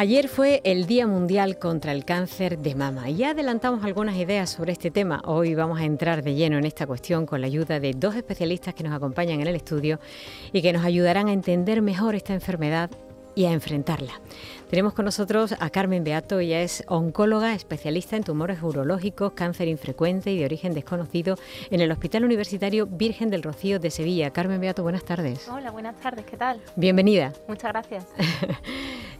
Ayer fue el Día Mundial contra el Cáncer de Mama y ya adelantamos algunas ideas sobre este tema. Hoy vamos a entrar de lleno en esta cuestión con la ayuda de dos especialistas que nos acompañan en el estudio y que nos ayudarán a entender mejor esta enfermedad y a enfrentarla. Tenemos con nosotros a Carmen Beato, ella es oncóloga, especialista en tumores urológicos, cáncer infrecuente y de origen desconocido en el Hospital Universitario Virgen del Rocío de Sevilla. Carmen Beato, buenas tardes. Hola, buenas tardes, ¿qué tal? Bienvenida. Muchas gracias.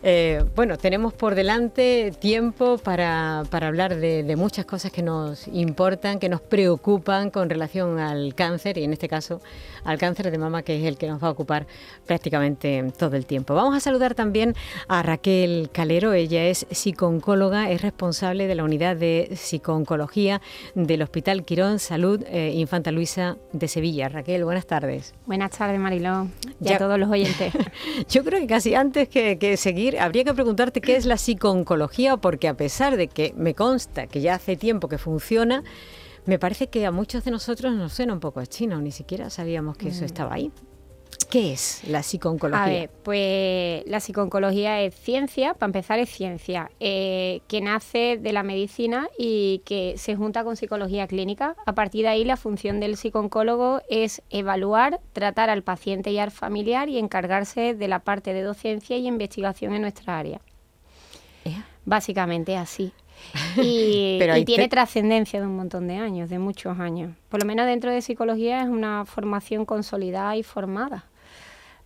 Eh, bueno, tenemos por delante tiempo para, hablar de, muchas cosas que nos importan, que nos preocupan con relación al cáncer y en este caso al cáncer de mama, que es el que nos va a ocupar prácticamente todo el tiempo. Vamos a saludar también a Raquel Calero, ella es psicooncóloga, es responsable de la unidad de psicooncología del Hospital Quirón Salud eh, Infanta Luisa de Sevilla. Raquel, buenas tardes. Buenas tardes, Mariló, y a todos los oyentes. Yo creo que casi antes que, que seguir habría que preguntarte qué es la psicooncología, porque a pesar de que me consta que ya hace tiempo que funciona, me parece que a muchos de nosotros nos suena un poco a chino, ni siquiera sabíamos que eso mm. estaba ahí. ¿Qué es la psicooncología? A ver, pues la psicooncología es ciencia, para empezar es ciencia, eh, que nace de la medicina y que se junta con psicología clínica. A partir de ahí la función del psicooncólogo es evaluar, tratar al paciente y al familiar y encargarse de la parte de docencia y investigación en nuestra área. Básicamente así. Y, tiene trascendencia de un montón de años, de muchos años. Por lo menos dentro de psicología es una formación consolidada y formada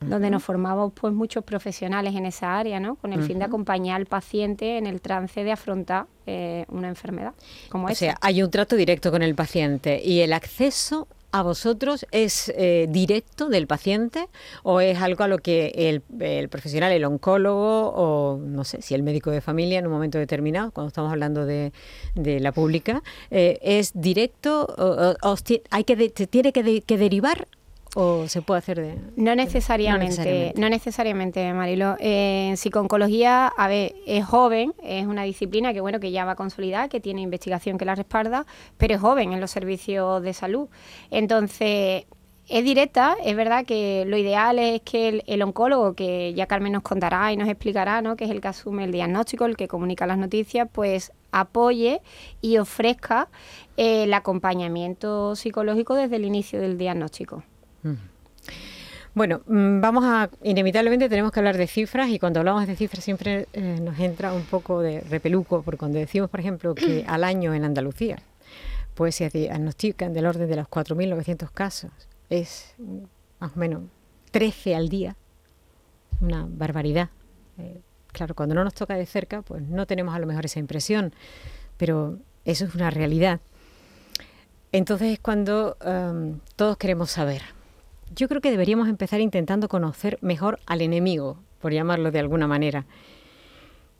donde nos formamos pues muchos profesionales en esa área, ¿no? Con el fin de acompañar al paciente en el trance de afrontar eh, una enfermedad como esa. O sea, hay un trato directo con el paciente y el acceso a vosotros es eh, directo del paciente o es algo a lo que el, profesional, el oncólogo o no sé si el médico de familia en un momento determinado, cuando estamos hablando de, la pública, eh, es directo o, hay que tiene que, que derivar ¿O se puede hacer de.? No necesariamente, no necesariamente, Marilo. Eh, en psiconcología, a ver, es joven, es una disciplina que, bueno, que ya va consolidada, que tiene investigación que la respalda, pero es joven en los servicios de salud. Entonces, es directa, es verdad que lo ideal es que el, oncólogo, que ya Carmen nos contará y nos explicará, ¿no? que es el que asume el diagnóstico, el que comunica las noticias, pues apoye y ofrezca eh, el acompañamiento psicológico desde el inicio del diagnóstico. Bueno, mm, vamos a, inevitablemente tenemos que hablar de cifras y cuando hablamos de cifras siempre eh, nos entra un poco de repeluco, porque cuando decimos, por ejemplo, que al año en Andalucía pues se diagnostican del orden de los 4.900 casos, es más o menos 13 al día, una barbaridad. Eh, claro, cuando no nos toca de cerca, pues no tenemos a lo mejor esa impresión, pero eso es una realidad. Entonces es cuando um, todos queremos saber yo creo que deberíamos empezar intentando conocer mejor al enemigo, por llamarlo de alguna manera.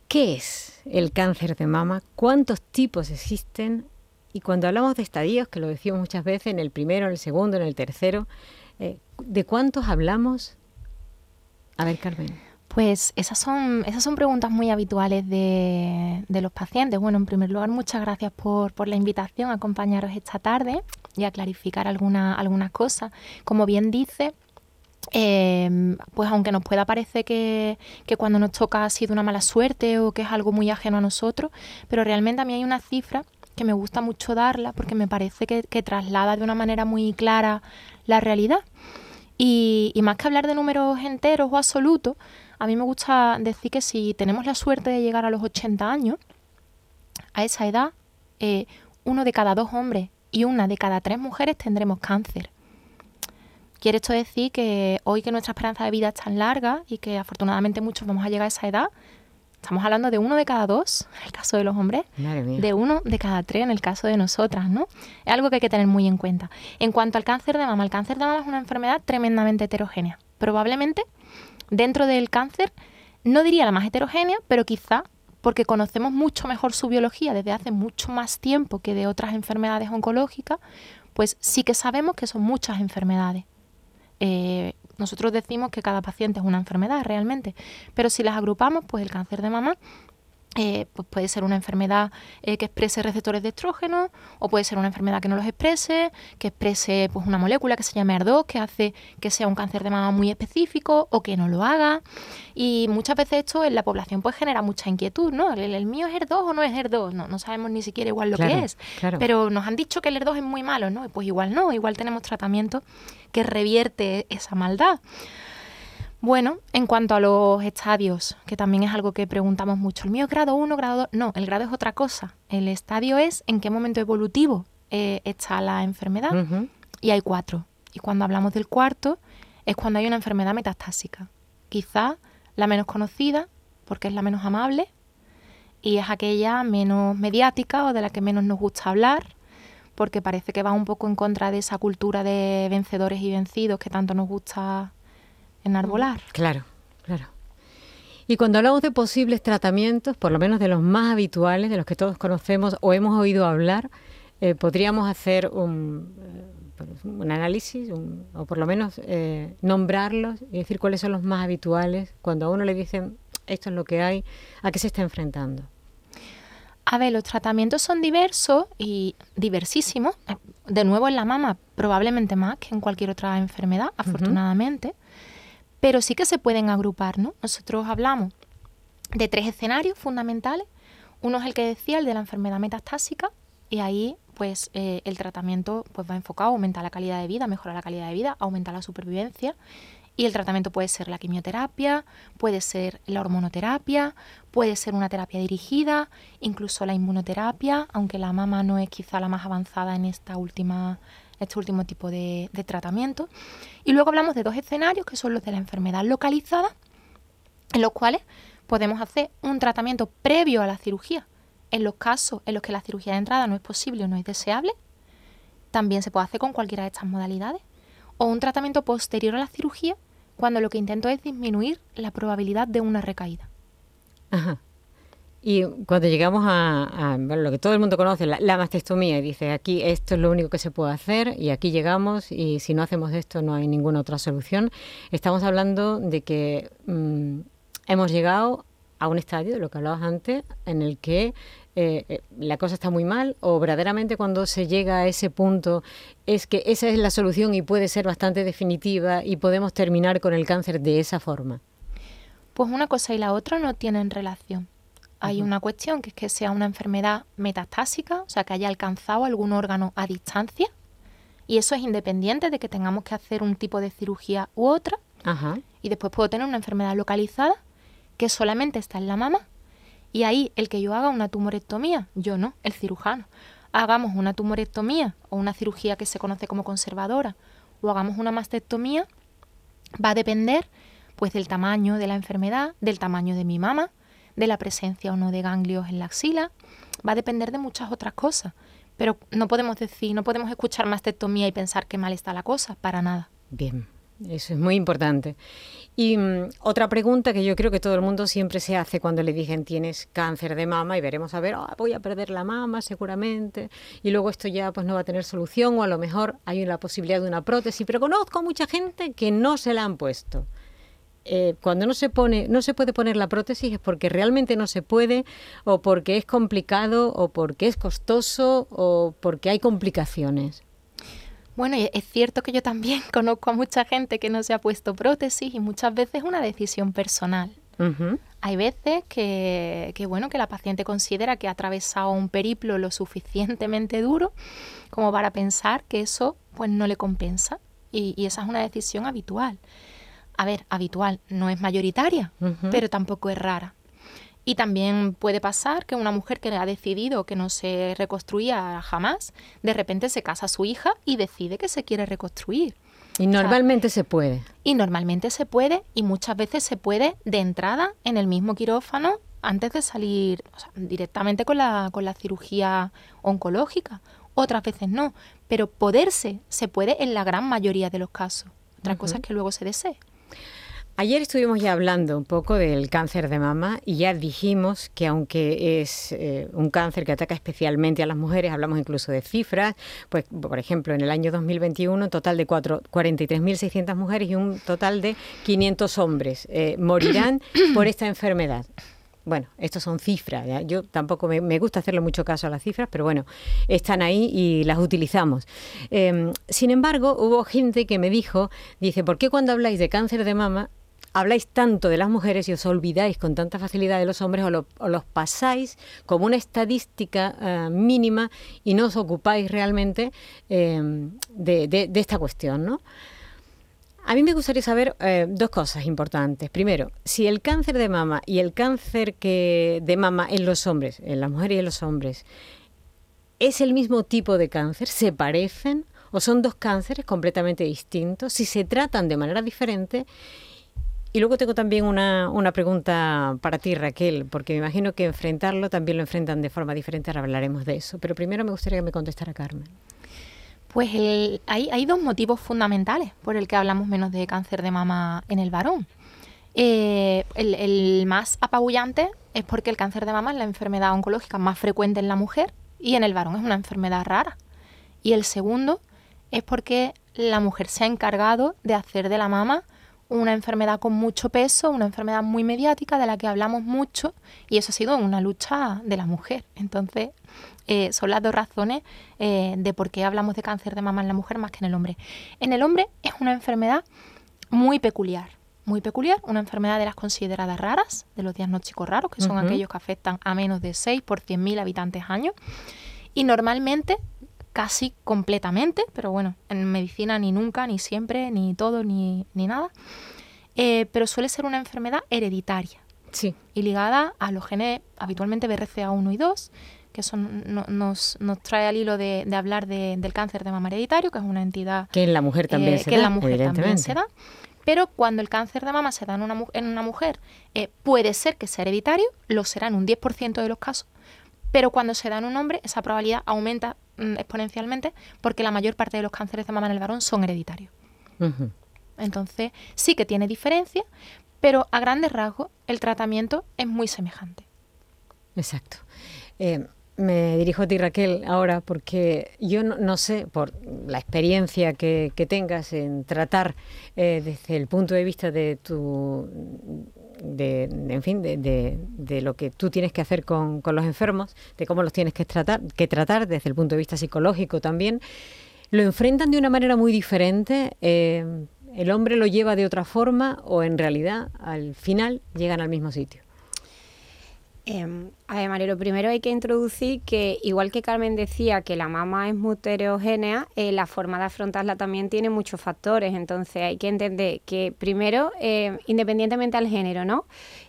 ¿Qué es el cáncer de mama? ¿Cuántos tipos existen? Y cuando hablamos de estadios, que lo decimos muchas veces, en el primero, en el segundo, en el tercero, eh, ¿de cuántos hablamos? A ver, Carmen. Pues esas son, esas son preguntas muy habituales de, los pacientes. Bueno, en primer lugar, muchas gracias por, por, la invitación a acompañaros esta tarde y a clarificar algunas alguna cosas. Como bien dice, em, pues aunque nos pueda parecer que, que, cuando nos toca ha sido una mala suerte o que es algo muy ajeno a nosotros, pero realmente a mí hay una cifra que me gusta mucho darla porque me parece que, que traslada de una manera muy clara la realidad. Y, y, más que hablar de números enteros o absolutos, a mí me gusta decir que si tenemos la suerte de llegar a los 80 años, a esa edad, eh, uno de cada dos hombres y una de cada tres mujeres tendremos cáncer. Quiere esto decir que hoy que nuestra esperanza de vida es tan larga y que afortunadamente muchos vamos a llegar a esa edad, estamos hablando de uno de cada dos en el caso de los hombres, de uno de cada tres en el caso de nosotras, ¿no? Es algo que hay que tener muy en cuenta. En cuanto al cáncer de mama, el cáncer de mama es una enfermedad tremendamente heterogénea. Probablemente dentro del cáncer, no diría la más heterogénea, pero quizá porque conocemos mucho mejor su biología desde hace mucho más tiempo que de otras enfermedades oncológicas, pues sí que sabemos que son muchas enfermedades. Eh, nosotros decimos que cada paciente es una enfermedad realmente, pero si las agrupamos, pues el cáncer de mama eh, pues puede ser una enfermedad eh, que exprese receptores de estrógeno o puede ser una enfermedad que no los exprese, que exprese pues, una molécula que se llama ER2, que hace que sea un cáncer de mama muy específico o que no lo haga. Y muchas veces esto en la población pues genera mucha inquietud, ¿no? ¿El, mío es ER2 o no es ER2? No, no sabemos ni siquiera igual lo que es. Pero nos han dicho que el ER2 es muy malo, ¿no? Pues igual no, igual tenemos tratamiento que revierte esa maldad. Bueno, en cuanto a los estadios, que también es algo que preguntamos mucho, ¿el mío es grado 1, grado 2? No, el grado es otra cosa. El estadio es en qué momento evolutivo eh, está la enfermedad. Y hay cuatro. Y cuando hablamos del cuarto, es cuando hay una enfermedad metastásica. Quizá la menos conocida, porque es la menos amable, y es aquella menos mediática o de la que menos nos gusta hablar, porque parece que va un poco en contra de esa cultura de vencedores y vencidos que tanto nos gusta enarbolar. Claro, claro. Y cuando hablamos de posibles tratamientos, por lo menos de los más habituales, de los que todos conocemos o hemos oído hablar, eh, podríamos hacer un, eh, análisis o por lo menos eh, nombrarlos y decir cuáles son los más habituales cuando a uno le dicen esto es lo que hay, a qué se está enfrentando. A ver, los tratamientos son diversos y diversísimos. De nuevo en la mama, probablemente más que en cualquier otra enfermedad, afortunadamente pero sí que se pueden agrupar, ¿no? Nosotros hablamos de tres escenarios fundamentales. Uno es el que decía, el de la enfermedad metastásica, y ahí pues eh, el tratamiento pues va enfocado a aumentar la calidad de vida, mejorar la calidad de vida, aumentar la supervivencia. Y el tratamiento puede ser la quimioterapia, puede ser la hormonoterapia, puede ser una terapia dirigida, incluso la inmunoterapia, aunque la mama no es quizá la más avanzada en esta última este último tipo de, tratamiento. Y luego hablamos de dos escenarios, que son los de la enfermedad localizada, en los cuales podemos hacer un tratamiento previo a la cirugía. En los casos en los que la cirugía de entrada no es posible o no es deseable, también se puede hacer con cualquiera de estas modalidades. O un tratamiento posterior a la cirugía, cuando lo que intento es disminuir la probabilidad de una recaída. Ajá. Y cuando llegamos a, lo que todo el mundo conoce, la, mastectomía, y dice aquí esto es lo único que se puede hacer y aquí llegamos y si no hacemos esto no hay ninguna otra solución, estamos hablando de que mm, hemos llegado a un estadio, de lo que hablabas antes, en el que eh, eh, la cosa está muy mal o verdaderamente cuando se llega a ese punto es que esa es la solución y puede ser bastante definitiva y podemos terminar con el cáncer de esa forma. Pues una cosa y la otra no tienen relación hay una cuestión que es que sea una enfermedad metastásica, o sea, que haya alcanzado algún órgano a distancia, y eso es independiente de que tengamos que hacer un tipo de cirugía u otra. Y después puedo tener una enfermedad localizada que solamente está en la mama, y ahí el que yo haga una tumorectomía, yo no, el cirujano, hagamos una tumorectomía o una cirugía que se conoce como conservadora, o hagamos una mastectomía, va a depender pues del tamaño de la enfermedad, del tamaño de mi mama, de la presencia o no de ganglios en la axila, va a depender de muchas otras cosas. Pero no podemos decir, no podemos escuchar mastectomía y pensar que mal está la cosa, para nada. Bien, eso es muy importante. Y mm, otra pregunta que yo creo que todo el mundo siempre se hace cuando le dicen tienes cáncer de mama y veremos a ver, ah, voy a perder la mama seguramente y luego esto ya pues no va a tener solución o a lo mejor hay la posibilidad de una prótesis, pero conozco mucha gente que no se la han puesto. Eh, cuando no se pone, no se puede poner la prótesis es porque realmente no se puede, o porque es complicado, o porque es costoso, o porque hay complicaciones. Bueno, es cierto que yo también conozco a mucha gente que no se ha puesto prótesis y muchas veces es una decisión personal. Hay veces que, que, bueno, que la paciente considera que ha atravesado un periplo lo suficientemente duro como para pensar que eso pues no le compensa y, y esa es una decisión habitual a ver, habitual, no es mayoritaria, pero tampoco es rara. Y también puede pasar que una mujer que ha decidido que no se reconstruía jamás, de repente se casa a su hija y decide que se quiere reconstruir. Y normalmente se puede. Y normalmente se puede y muchas veces se puede de entrada en el mismo quirófano antes de salir directamente con la, con la cirugía oncológica. Otras veces no, pero poderse se puede en la gran mayoría de los casos. Otra cosa es que luego se desee. Ayer estuvimos ya hablando un poco del cáncer de mama y ya dijimos que aunque es eh, un cáncer que ataca especialmente a las mujeres, hablamos incluso de cifras, pues por ejemplo en el año 2021 un total de 43.600 mujeres y un total de 500 hombres eh, morirán por esta enfermedad. Bueno, estos son cifras, yo tampoco me, gusta hacerle mucho caso a las cifras, pero bueno, están ahí y las utilizamos. Em, sin embargo, hubo gente que me dijo, dice, ¿por qué cuando habláis de cáncer de mama habláis tanto de las mujeres y os olvidáis con tanta facilidad de los hombres o, los pasáis como una estadística eh, mínima y no os ocupáis realmente em, de, de, esta cuestión, ¿no? A mí me gustaría saber eh, dos cosas importantes. Primero, si el cáncer de mama y el cáncer que de mama en los hombres, en las mujeres y en los hombres, es el mismo tipo de cáncer, se parecen o son dos cánceres completamente distintos, si se tratan de manera diferente. Y luego tengo también una, una pregunta para ti, Raquel, porque me imagino que enfrentarlo también lo enfrentan de forma diferente, ahora hablaremos de eso. Pero primero me gustaría que me contestara Carmen. Pues hay, dos motivos fundamentales por el que hablamos menos de cáncer de mama en el varón. Eh, el, más apabullante es porque el cáncer de mama es la enfermedad oncológica más frecuente en la mujer y en el varón es una enfermedad rara. Y el segundo es porque la mujer se ha encargado de hacer de la mama una enfermedad con mucho peso, una enfermedad muy mediática de la que hablamos mucho y eso ha sido una lucha de la mujer. Entonces, eh, son las dos razones eh, de por qué hablamos de cáncer de mama en la mujer más que en el hombre. En el hombre es una enfermedad muy peculiar, muy peculiar, una enfermedad de las consideradas raras, de los diagnósticos raros, que son aquellos que afectan a menos de 6 por 100.000 habitantes año. Y normalmente, casi completamente, pero bueno, en medicina ni nunca, ni siempre, ni todo, ni, ni nada, eh, pero suele ser una enfermedad hereditaria. Sí. Y ligada a los genes habitualmente BRCA1 y 2, que eso nos, trae al hilo de, hablar del cáncer de mama hereditario, que es una entidad... Que en la mujer también se que en la mujer también se da. Pero cuando el cáncer de mama se da en una, en una mujer, eh, puede ser que sea hereditario, lo será en un 10% de los casos, pero cuando se da en un hombre, esa probabilidad aumenta mm, exponencialmente porque la mayor parte de los cánceres de mama en el varón son hereditarios. Entonces, sí que tiene diferencia, pero a grandes rasgos el tratamiento es muy semejante. Exacto. Eh, me dirijo a ti, Raquel, ahora, porque yo no, sé, por la experiencia que, tengas en tratar eh, desde el punto de vista de tu. De, en fin, de, lo que tú tienes que hacer con, los enfermos, de cómo los tienes que tratar, que tratar desde el punto de vista psicológico también, lo enfrentan de una manera muy diferente. Eh, ¿El hombre lo lleva de otra forma o en realidad al final llegan al mismo sitio? Eh, a ver, Mario, primero hay que introducir que, igual que Carmen decía que la mama es muy eh, la forma de afrontarla también tiene muchos factores. Entonces hay que entender que, primero, eh, independientemente al género, ¿no?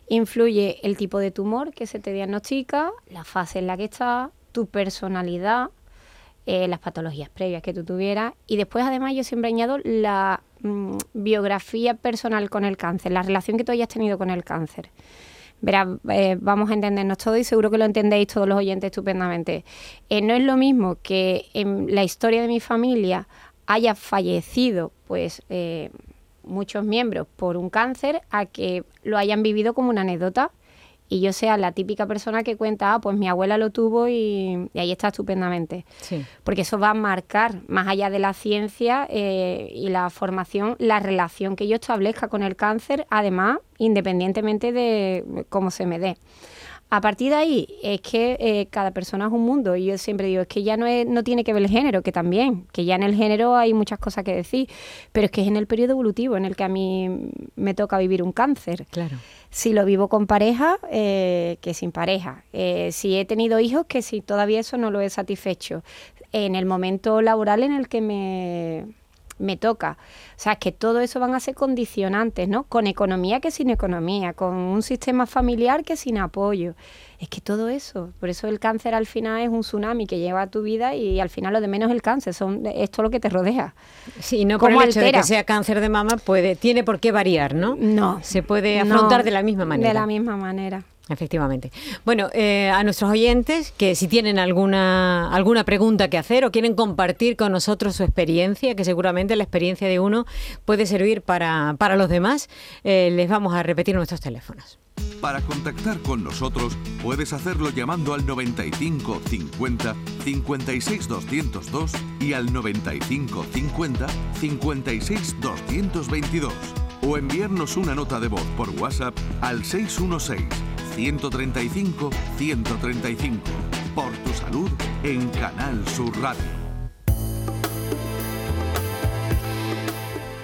Influye el tipo de tumor que se te diagnostica, la fase en la que está, tu personalidad, eh, las patologías previas que tú tuvieras. Y después, además, yo siempre añado la mm, biografía personal con el cáncer, la relación que tú hayas tenido con el cáncer. Verá, eh, vamos a entendernos todo y seguro que lo entendéis todos los oyentes estupendamente. Eh, no es lo mismo que en la historia de mi familia haya fallecido, pues, eh, muchos miembros por un cáncer, a que lo hayan vivido como una anécdota y yo sea la típica persona que cuenta, ah, pues mi abuela lo tuvo y, ahí está estupendamente. Porque eso va a marcar, más allá de la ciencia eh, y la formación, la relación que yo establezca con el cáncer, además, independientemente de cómo se me dé. A partir de ahí, es que eh, cada persona es un mundo. Y yo siempre digo, es que ya no, es, no tiene que ver el género, que también, que ya en el género hay muchas cosas que decir, pero es que es en el periodo evolutivo en el que a mí me toca vivir un cáncer. Claro. Si lo vivo con pareja, eh, que sin pareja. Eh, si he tenido hijos, que si todavía eso no lo he satisfecho. En el momento laboral en el que me me toca. O sea, es que todo eso van a ser condicionantes, ¿no? Con economía que sin economía, con un sistema familiar que sin apoyo. Es que todo eso, por eso el cáncer al final es un tsunami que lleva a tu vida y al final lo de menos el cáncer, son, es todo lo que te rodea. Sí, no por el hecho de que sea cáncer de mama, puede, tiene por qué variar, ¿no? No. Se puede afrontar de la misma manera. De la misma manera. Efectivamente. Bueno, eh, a nuestros oyentes, que si tienen alguna, alguna pregunta que hacer o quieren compartir con nosotros su experiencia, que seguramente la experiencia de uno puede servir para, para los demás, eh, les vamos a repetir nuestros teléfonos. Para contactar con nosotros puedes hacerlo llamando al 95 50 56 202 y al 95 50 56 222 o enviarnos una nota de voz por WhatsApp al 616 135 135. Por tu salud en Canal Sur Radio.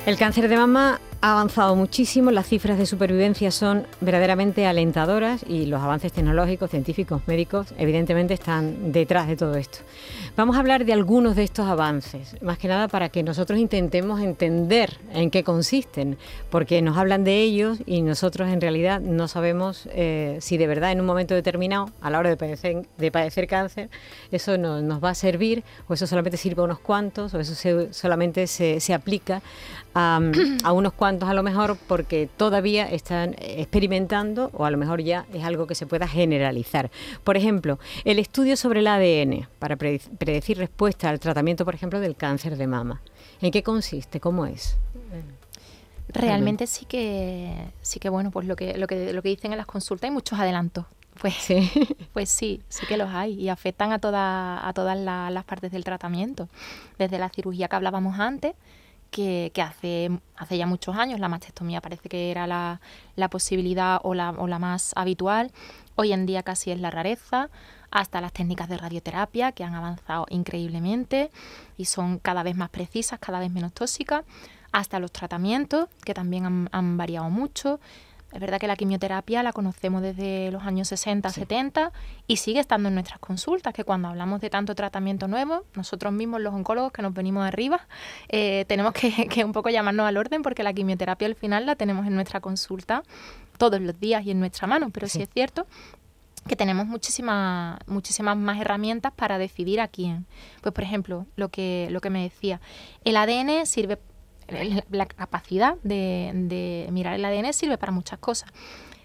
El cáncer de mama ha avanzado muchísimo, las cifras de supervivencia son verdaderamente alentadoras y los avances tecnológicos, científicos, médicos, evidentemente están detrás de todo esto. Vamos a hablar de algunos de estos avances, más que nada para que nosotros intentemos entender en qué consisten, porque nos hablan de ellos y nosotros en realidad no sabemos eh, si de verdad en un momento determinado, a la hora de padecer, de padecer cáncer, eso nos va a servir o eso solamente sirve a unos cuantos o eso solamente se, se aplica a unos cuantos a lo mejor porque todavía están experimentando o a lo mejor ya es algo que se pueda generalizar. Por ejemplo, el estudio sobre el ADN para predecir respuesta al tratamiento, por ejemplo, del cáncer de mama. ¿En qué consiste? ¿Cómo es? Realmente sí que sí que bueno, pues lo que lo que lo que dicen en las consultas hay muchos adelantos. Pues sí, pues sí, sí que los hay y afectan a, toda, a todas las partes del tratamiento. Desde la cirugía que hablábamos antes, que, hace, hace ya muchos años la mastectomía parece que era la, posibilidad o la, o la más habitual. Hoy en día casi es la rareza, hasta las técnicas de radioterapia que han avanzado increíblemente y son cada vez más precisas, cada vez menos tóxicas, hasta los tratamientos que también han variado mucho es verdad que la quimioterapia la conocemos desde los años 60, 70 y sigue estando en nuestras consultas, que cuando hablamos de tanto tratamiento nuevo, nosotros mismos los oncólogos que nos venimos arriba, eh, tenemos que, un poco llamarnos al orden porque la quimioterapia al final la tenemos en nuestra consulta todos los días y en nuestra mano, pero sí, es cierto que tenemos muchísimas muchísimas más herramientas para decidir a quién. Pues por ejemplo, lo que lo que me decía, el ADN sirve la capacidad de, mirar el ADN sirve para muchas cosas.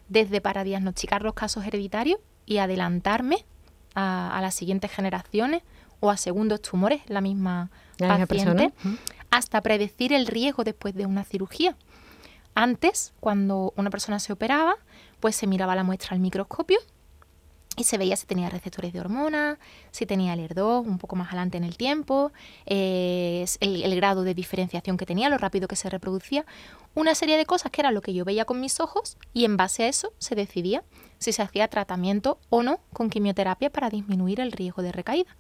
Desde para diagnosticar los casos hereditarios y adelantarme a, las siguientes generaciones o a segundos tumores, la misma paciente, hasta predecir el riesgo después de una cirugía. Antes, cuando una persona se operaba, pues se miraba la muestra al microscopio y se veía si tenía receptores de hormonas, si tenía el ER2 un poco más adelante en el tiempo, eh, el, grado de diferenciación que tenía, lo rápido que se reproducía, una serie de cosas que era lo que yo veía con mis ojos y en base a eso se decidía si se hacía tratamiento o no con quimioterapia para disminuir el riesgo de recaída.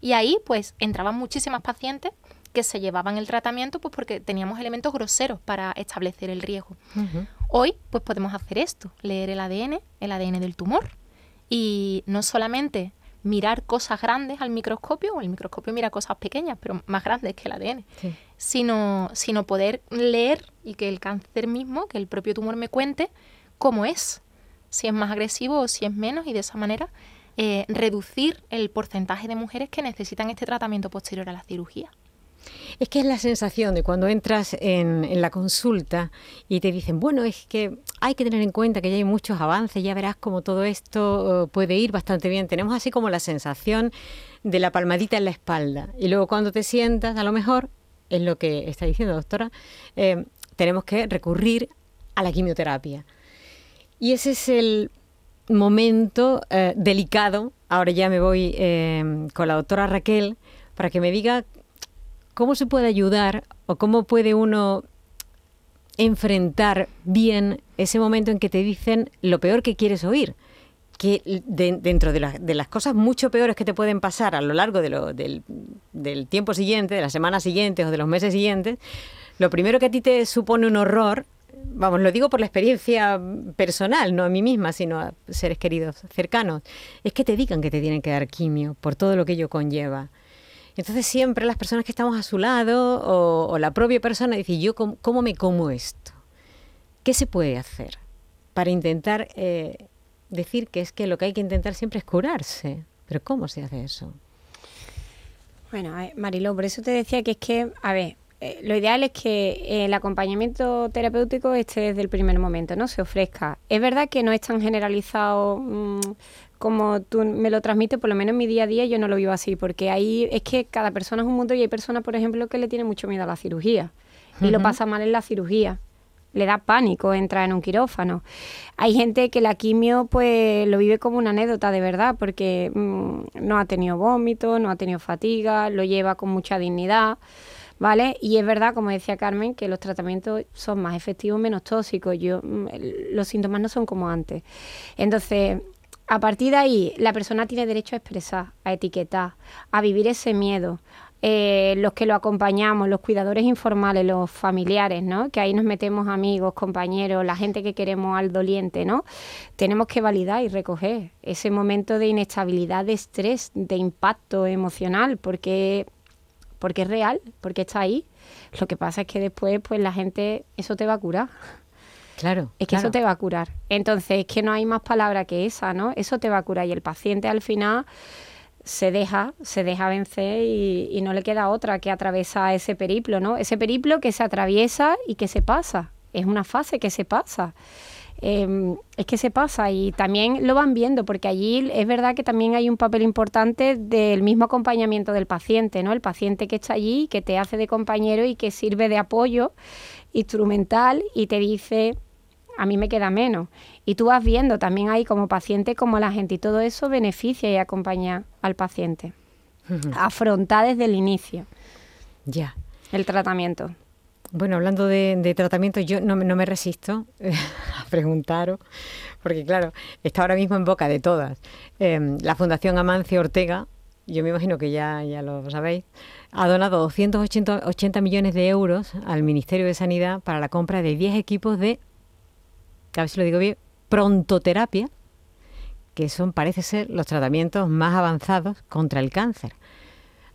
Y ahí pues entraban muchísimas pacientes que se llevaban el tratamiento pues porque teníamos elementos groseros para establecer el riesgo. Hoy pues podemos hacer esto, leer el ADN, el ADN del tumor, y no solamente mirar cosas grandes al microscopio, o el microscopio mira cosas pequeñas, pero más grandes que el ADN, sino, sino poder leer y que el cáncer mismo, que el propio tumor me cuente cómo es, si es más agresivo o si es menos, y de esa manera eh, reducir el porcentaje de mujeres que necesitan este tratamiento posterior a la cirugía. Es que es la sensación de cuando entras en, la consulta y te dicen, bueno, es que hay que tener en cuenta que ya hay muchos avances, ya verás cómo todo esto eh, puede ir bastante bien. Tenemos así como la sensación de la palmadita en la espalda. Y luego cuando te sientas, a lo mejor, es lo que está diciendo doctora, eh, tenemos que recurrir a la quimioterapia. Y ese es el momento eh, delicado. Ahora ya me voy con la doctora Raquel para que me diga ¿Cómo se puede ayudar o cómo puede uno enfrentar bien ese momento en que te dicen lo peor que quieres oír? que dentro de, las cosas mucho peores que te pueden pasar a lo largo del, tiempo siguiente, de las semanas siguientes o de los meses siguientes, lo primero que a ti te supone un horror, vamos, lo digo por la experiencia personal, no a mí misma, sino a seres queridos cercanos, es que te digan que te tienen que dar quimio por todo lo que ello conlleva. Entonces siempre las personas que estamos a su lado o, la propia persona dice, yo cómo, me como esto? ¿Qué se puede hacer para intentar eh, decir que es que lo que hay que intentar siempre es curarse? Pero ¿cómo se hace eso? Bueno, Marilo, por eso te decía que es que, a ver, eh, lo ideal es que el acompañamiento terapéutico esté desde el primer momento, ¿no? Se ofrezca. Es verdad que no es tan generalizado mm, como tú me lo transmites, por lo menos en mi día a día yo no lo vivo así, porque ahí es que cada persona es un mundo y hay personas, por ejemplo, que le tienen mucho miedo a la cirugía y lo pasa mal en la cirugía. Le da pánico entrar en un quirófano. Hay gente que la quimio pues lo vive como una anécdota de verdad, porque mm, no ha tenido vómito, no ha tenido fatiga, lo lleva con mucha dignidad ¿vale? Y es verdad, como decía Carmen, que los tratamientos son más efectivos, menos tóxicos. Yo, mm, los síntomas no son como antes. Entonces, a partir de ahí, la persona tiene derecho a expresar, a etiquetar, a vivir ese miedo. Eh, los que lo acompañamos, los cuidadores informales, los familiares, ¿no? Que ahí nos metemos amigos, compañeros, la gente que queremos al doliente, ¿no? Tenemos que validar y recoger ese momento de inestabilidad, de estrés, de impacto emocional, porque porque es real, porque está ahí. Lo que pasa es que después, pues la gente, eso te va a curar. Claro. Es que eso te va a curar. Entonces, es que no hay más palabra que esa, ¿no? Eso te va a curar. Y el paciente al final se deja, se deja vencer y, y no le queda otra que atravesar ese periplo, ¿no? Ese periplo que se atraviesa y que se pasa. Es una fase que se pasa. Em, es que se pasa y también lo van viendo porque allí es verdad que también hay un papel importante del mismo acompañamiento del paciente, ¿no? El paciente que está allí, que te hace de compañero y que sirve de apoyo instrumental y te dice, a mí me queda menos. Y tú vas viendo también ahí como paciente como la gente y todo eso beneficia y acompaña al paciente. Afrontar desde el inicio. Ya. El tratamiento. Bueno, hablando de, tratamiento, yo no, me resisto eh, a preguntaros, porque claro, está ahora mismo en boca de todas. Em, la Fundación Amancio Ortega, yo me imagino que ya, ya lo sabéis, ha donado 280 millones de euros al Ministerio de Sanidad para la compra de 10 equipos de, a ver si lo digo bien, prontoterapia, que son, parece ser, los tratamientos más avanzados contra el cáncer.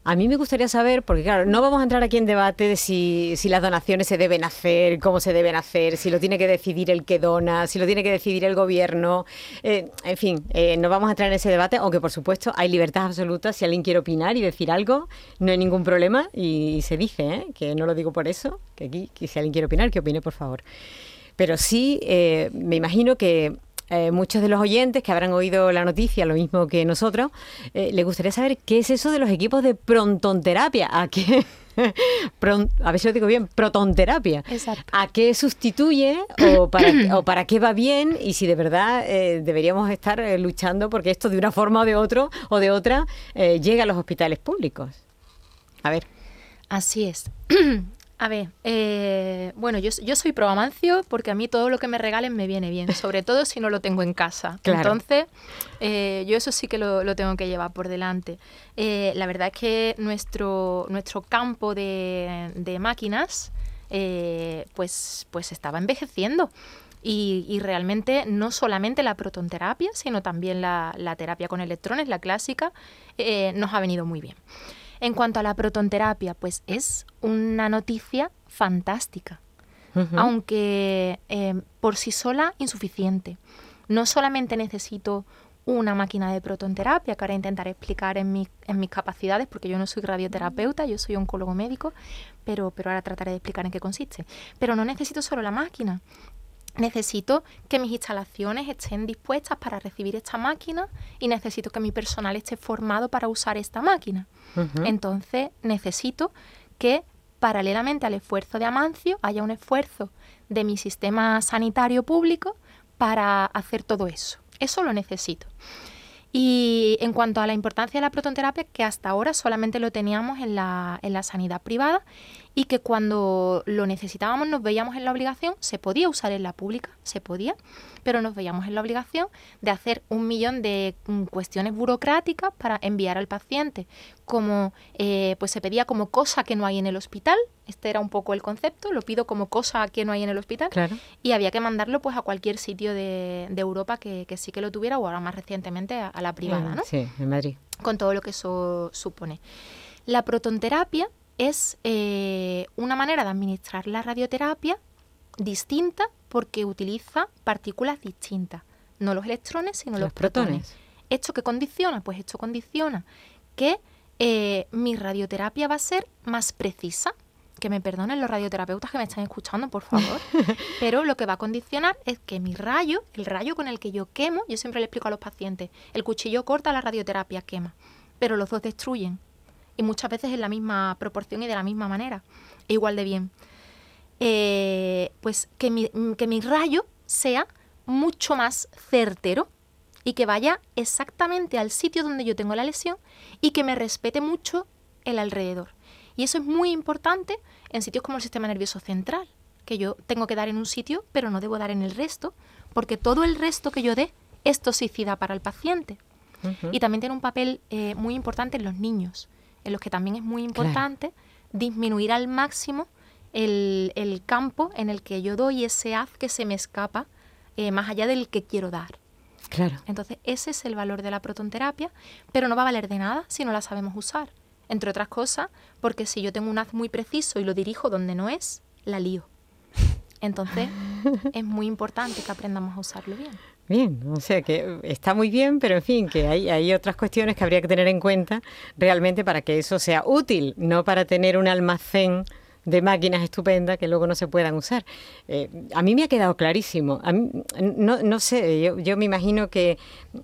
A mí me gustaría saber, porque claro, no vamos a entrar aquí en debate de si, las donaciones se deben hacer, cómo se deben hacer, si lo tiene que decidir el que dona, si lo tiene que decidir el gobierno. Eh, en fin, eh, no vamos a entrar en ese debate, aunque por supuesto hay libertad absoluta. Si alguien quiere opinar y decir algo, no hay ningún problema y, se dice, ¿eh? que no lo digo por eso, que aquí, que si alguien quiere opinar, que opine, por favor. Pero sí, me imagino que eh, muchos de los oyentes que habrán oído la noticia, lo mismo que nosotros, eh, les gustaría saber qué es eso de los equipos de prontonterapia. ¿A qué? a ver si lo digo bien, protonterapia. Exacto. ¿A qué sustituye o para, o para qué va bien? Y si de verdad eh, deberíamos estar luchando porque esto de una forma o de, otro, o de otra llega a los hospitales públicos. A ver. Así es. A ver, eh, bueno, yo, yo soy pro Amancio porque a mí todo lo que me regalen me viene bien, sobre todo si no lo tengo en casa. Entonces, eh, yo eso sí que lo, tengo que llevar por delante. Eh, la verdad es que nuestro, nuestro campo de, máquinas pues, pues estaba envejeciendo. Y, realmente no solamente la protonterapia, sino también la, la terapia con electrones, la clásica, nos ha venido muy bien. En cuanto a la protonterapia, pues es una noticia fantástica, aunque eh, por sí sola insuficiente. No solamente necesito una máquina de protonterapia, que ahora intentaré explicar en, mis capacidades, porque yo no soy radioterapeuta, yo soy oncólogo médico, pero, pero ahora trataré de explicar en qué consiste. Pero no necesito solo la máquina, necesito que mis instalaciones estén dispuestas para recibir esta máquina y necesito que mi personal esté formado para usar esta máquina. Entonces necesito que paralelamente al esfuerzo de Amancio haya un esfuerzo de mi sistema sanitario público para hacer todo eso. Eso lo necesito. Y en cuanto a la importancia de la protonterapia, que hasta ahora solamente lo teníamos en la, en la sanidad privada y que cuando lo necesitábamos nos veíamos en la obligación, se podía usar en la pública, se podía, pero nos veíamos en la obligación de hacer un millón de mm, cuestiones burocráticas para enviar al paciente, como eh, pues se pedía como cosa que no hay en el hospital, este era un poco el concepto, lo pido como cosa que no hay en el hospital, y había que mandarlo pues a cualquier sitio de, Europa que, sí que lo tuviera, o ahora más recientemente a, la privada, ¿no? Sí, en Madrid. Con todo lo que eso supone. La protonterapia es eh, una manera de administrar la radioterapia distinta porque utiliza partículas distintas, no los electrones, sino los, protones. ¿Esto qué condiciona? Pues esto condiciona que eh, mi radioterapia va a ser más precisa. Que me perdonen los radioterapeutas que me están escuchando, por favor. Pero lo que va a condicionar es que mi rayo, el rayo con el que yo quemo, yo siempre le explico a los pacientes, el cuchillo corta, la radioterapia quema, pero los dos destruyen y muchas veces en la misma proporción y de la misma manera, igual de bien. Eh, pues que mi, que mi rayo sea mucho más certero y que vaya exactamente al sitio donde yo tengo la lesión y que me respete mucho el alrededor. Y eso es muy importante en sitios como el sistema nervioso central, que yo tengo que dar en un sitio, pero no debo dar en el resto, porque todo el resto que yo dé es toxicidad para el paciente. Y también tiene un papel eh, muy importante en los niños, en los que también es muy importante disminuir al máximo el, campo en el que yo doy ese haz que se me escapa eh, más allá del que quiero dar. Claro. Entonces, ese es el valor de la protonterapia, pero no va a valer de nada si no la sabemos usar. Entre otras cosas, porque si yo tengo un haz muy preciso y lo dirijo donde no es, la lío. Entonces, es muy importante que aprendamos a usarlo bien. O sea que está muy bien, pero en fin, que hay, hay otras cuestiones que habría que tener en cuenta realmente para que eso sea útil, no para tener un almacén de máquinas estupendas que luego no se puedan usar. Eh, a mí me ha quedado clarísimo. no, no, sé, yo, yo, me imagino que,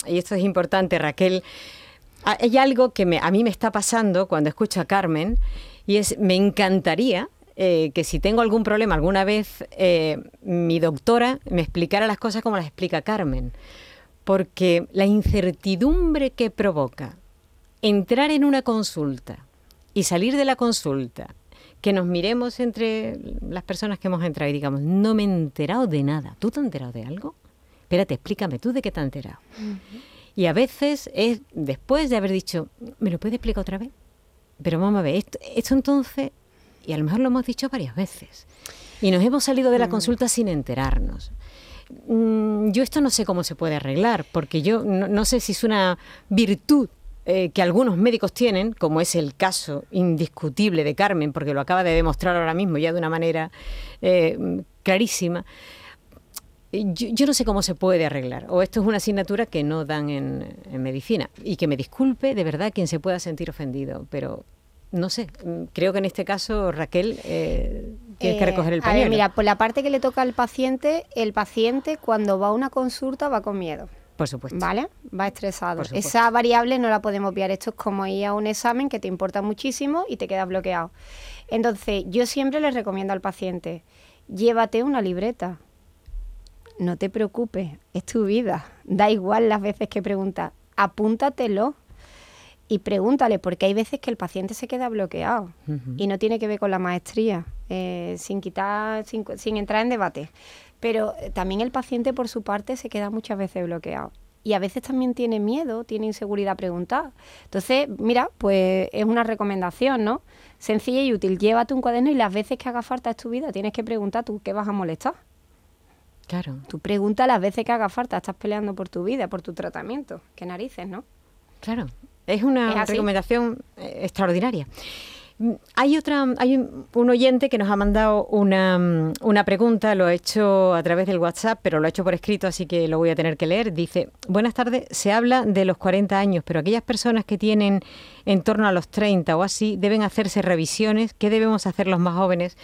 y esto es importante, Raquel, hay algo que me, a mí me está pasando cuando escucho a Carmen, y es, me encantaría eh, que si tengo algún problema alguna vez, eh, mi doctora me explicara las cosas como las explica Carmen. Porque la incertidumbre que provoca entrar en una consulta y salir de la consulta, que nos miremos entre las personas que hemos entrado y digamos, no me he enterado de nada. ¿Tú te has enterado de algo? Espérate, explícame, ¿tú de qué te has enterado? Y a veces es después de haber dicho, ¿me lo puedes explicar otra vez? Pero vamos a ver, esto entonces y a lo mejor lo hemos dicho varias veces. Y nos hemos salido de la mm. consulta sin enterarnos. Mm, yo esto no sé cómo se puede arreglar, porque yo no, sé si es una virtud eh, que algunos médicos tienen, como es el caso indiscutible de Carmen, porque lo acaba de demostrar ahora mismo ya de una manera eh, clarísima. Yo, no sé cómo se puede arreglar, o esto es una asignatura que no dan en, en medicina. Y que me disculpe de verdad quien se pueda sentir ofendido, pero no sé, mm, creo que en este caso Raquel eh, tiene que eh, recoger el pañuelo. mira, por la parte que le toca al paciente, el paciente cuando va a una consulta va con miedo. Por supuesto. ¿Vale? Va estresado. Esa variable no la podemos obviar. Esto es como ir a un examen que te importa muchísimo y te quedas bloqueado. Entonces, yo siempre le recomiendo al paciente, llévate una libreta. No te preocupes, es tu vida. Da igual las veces que preguntas, apúntatelo y pregúntale, porque hay veces que el paciente se queda bloqueado y no tiene que ver con la maestría, eh, sin quitar, sin, sin, entrar en debate. Pero eh, también el paciente por su parte se queda muchas veces bloqueado. Y a veces también tiene miedo, tiene inseguridad a preguntar. Entonces, mira, pues es una recomendación, ¿no? Sencilla y útil. Llévate un cuaderno y las veces que haga falta en tu vida tienes que preguntar tú qué vas a molestar. Claro. Tú pregunta las veces que haga falta, estás peleando por tu vida, por tu tratamiento. Qué narices, ¿no? Claro. Es una recomendación eh, extraordinaria. Hay otra, hay un, oyente que nos ha mandado una, mm, una, pregunta, lo ha hecho a través del WhatsApp, pero lo ha hecho por escrito, así que lo voy a tener que leer. Dice, buenas tardes, se habla de los 40 años, pero aquellas personas que tienen en torno a los 30 o así deben hacerse revisiones. ¿Qué debemos hacer los más jóvenes?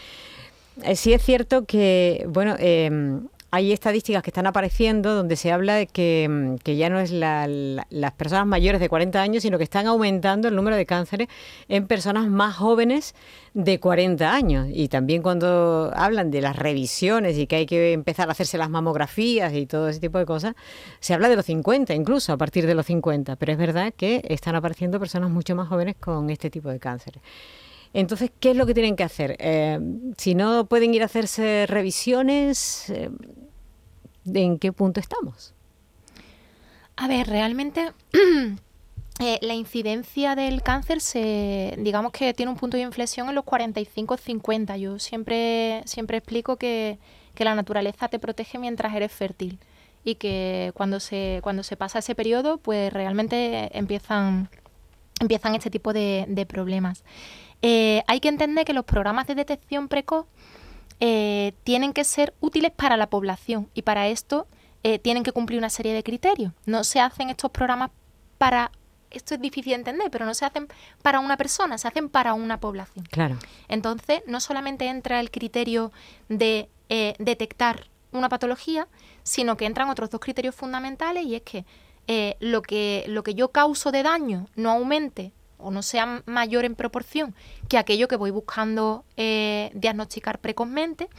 Eh, sí es cierto que, bueno, eh, hay estadísticas que están apareciendo donde se habla de que, mm, ya no es las personas mayores de 40 años, sino que están aumentando el número de cánceres en personas más jóvenes de 40 años. Y también cuando hablan de las revisiones y que hay que empezar a hacerse las mamografías y todo ese tipo de cosas, se habla de los 50, incluso a partir de los 50. Pero es verdad que están apareciendo personas mucho más jóvenes con este tipo de cánceres. Entonces, ¿qué es lo que tienen que hacer? Eh, si no pueden ir a hacerse revisiones, eh, ¿en qué punto estamos? A ver, realmente eh, la incidencia del cáncer se, digamos que tiene un punto de inflexión en los 45-50. Yo siempre, siempre explico que, que la naturaleza te protege mientras eres fértil y que cuando se, cuando se pasa ese periodo, pues realmente empiezan, empiezan este tipo de, de problemas. Eh, hay que entender que los programas de detección precoz eh, tienen que ser útiles para la población y para esto eh, tienen que cumplir una serie de criterios. No se hacen estos programas para esto es difícil de entender, pero no se hacen para una persona, se hacen para una población. Claro. Entonces, no solamente entra el criterio de detectar una patología, sino que entran otros dos criterios fundamentales y es que, lo que lo que yo causo de daño no aumente o no sea mayor en proporción que aquello que voy buscando eh, diagnosticar precozmente.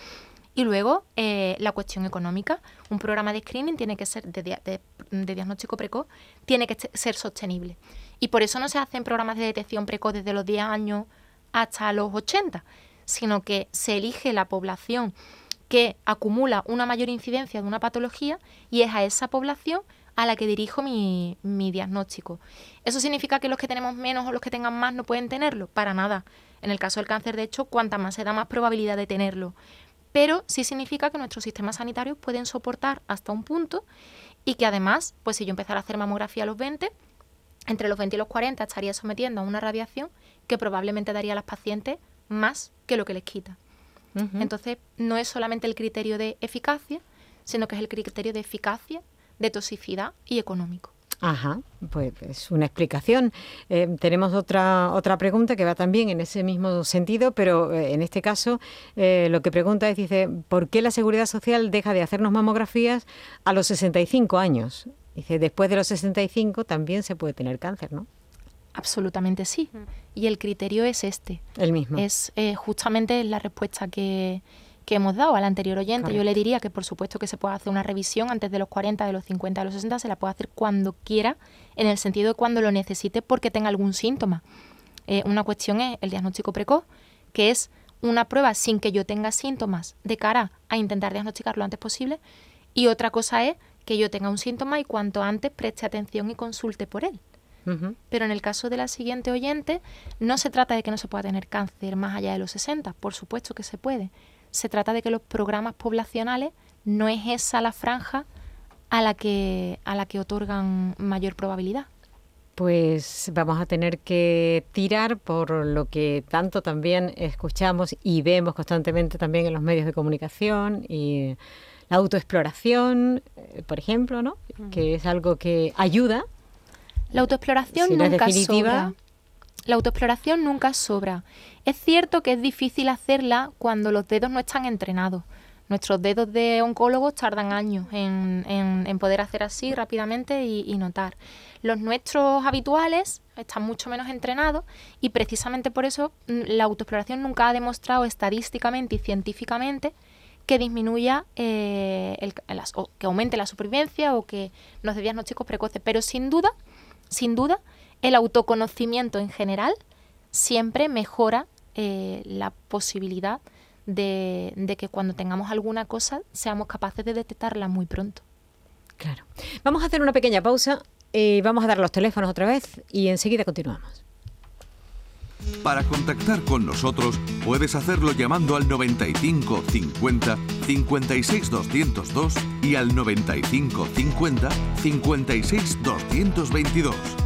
Y luego eh, la cuestión económica. Un programa de screening tiene que ser de, diagnóstico precoz, tiene que ser sostenible. Y por eso no se hacen programas de detección precoz desde los 10 años hasta los 80, sino que se elige la población que acumula una mayor incidencia de una patología y es a esa población a la que dirijo mi, mi, diagnóstico. ¿Eso significa que los que tenemos menos o los que tengan más no pueden tenerlo? Para nada. En el caso del cáncer, de hecho, cuanta más se da, más probabilidad de tenerlo. Pero sí significa que nuestros sistemas sanitarios pueden soportar hasta un punto y que además, pues si yo empezara a hacer mamografía a los 20, entre los 20 y los 40 estaría sometiendo a una radiación que probablemente daría a las pacientes más que lo que les quita. Entonces, no es solamente el criterio de eficacia, sino que es el criterio de eficacia, de toxicidad y económico. Ajá, pues es una explicación. Eh, tenemos otra otra pregunta que va también en ese mismo sentido, pero eh, en este caso eh, lo que pregunta es, dice, ¿por qué la Seguridad Social deja de hacernos mamografías a los 65 años? Dice, después de los 65 también se puede tener cáncer, ¿no? Absolutamente sí. Y el criterio es este. El mismo. Es justamente la respuesta que, que hemos dado al anterior oyente. Yo le diría que por supuesto que se puede hacer una revisión antes de los 40, de los 50, de los 60, se la puede hacer cuando quiera, en el sentido de cuando lo necesite porque tenga algún síntoma. Eh, una cuestión es el diagnóstico precoz, que es una prueba sin que yo tenga síntomas de cara a intentar diagnosticar lo antes posible. Y otra cosa es que yo tenga un síntoma y cuanto antes preste atención y consulte por él. Pero en el caso de la siguiente oyente, no se trata de que no se pueda tener cáncer más allá de los 60, por supuesto que se puede se trata de que los programas poblacionales no es esa la franja a la que, a la que otorgan mayor probabilidad. Pues vamos a tener que tirar por lo que tanto también escuchamos y vemos constantemente también en los medios de comunicación y la autoexploración, eh, por ejemplo, ¿no? Que es algo que ayuda. La autoexploración nunca sobra. La autoexploración nunca sobra. Es cierto que es difícil hacerla cuando los dedos no están entrenados. Nuestros dedos de oncólogos tardan años en, poder hacer así rápidamente y, notar. Los nuestros habituales están mucho menos entrenados y precisamente por eso mm, la autoexploración nunca ha demostrado estadísticamente y científicamente que disminuya, eh, el, o que aumente la supervivencia o que nos dé diagnósticos precoces. Pero sin duda, sin duda, el autoconocimiento en general siempre mejora eh, la posibilidad de, que cuando tengamos alguna cosa seamos capaces de detectarla muy pronto. Claro. Vamos a hacer una pequeña pausa y vamos a dar los teléfonos otra vez y enseguida continuamos. Para contactar con nosotros puedes hacerlo llamando al 95 50 56 202 y al 95 50 56 222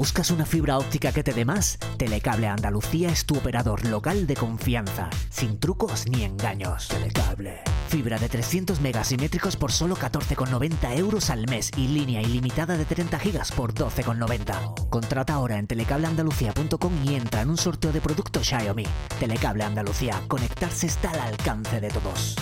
¿Buscas una fibra óptica que te dé más? Telecable Andalucía es tu operador local de confianza, sin trucos ni engaños. Telecable. Fibra de 300 megasimétricos por solo 14,90 euros al mes y línea ilimitada de 30 gigas por 12,90. Contrata ahora en telecableandalucía.com y entra en un sorteo de productos Xiaomi. Telecable Andalucía. Conectarse está al alcance de todos.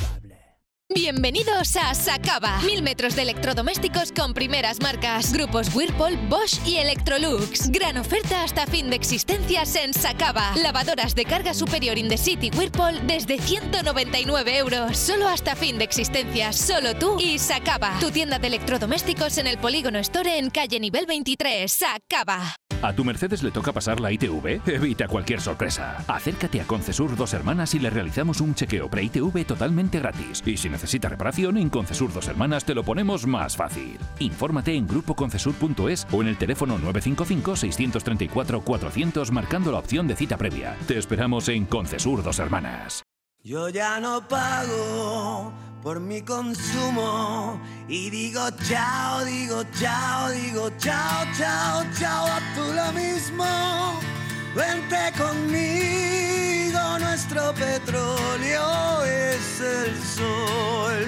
Bienvenidos a Sacaba. Mil metros de electrodomésticos con primeras marcas. Grupos Whirlpool, Bosch y Electrolux. Gran oferta hasta fin de existencias en Sacaba. Lavadoras de carga superior in the city Whirlpool desde 199 euros. Solo hasta fin de existencias. Solo tú y Sacaba. Tu tienda de electrodomésticos en el Polígono Store en calle nivel 23. Sacaba. ¿A tu Mercedes le toca pasar la ITV? Evita cualquier sorpresa. Acércate a Concesur Dos Hermanas y le realizamos un chequeo pre-ITV totalmente gratis. Y si necesita reparación, en Concesur Dos Hermanas te lo ponemos más fácil. Infórmate en grupoconcesur.es o en el teléfono 955-634-400 marcando la opción de cita previa. Te esperamos en Concesur Dos Hermanas. Yo ya no pago por mi consumo y digo chao, digo chao, digo chao, chao, chao, a tú lo mismo. Vente conmigo, nuestro petróleo es el sol.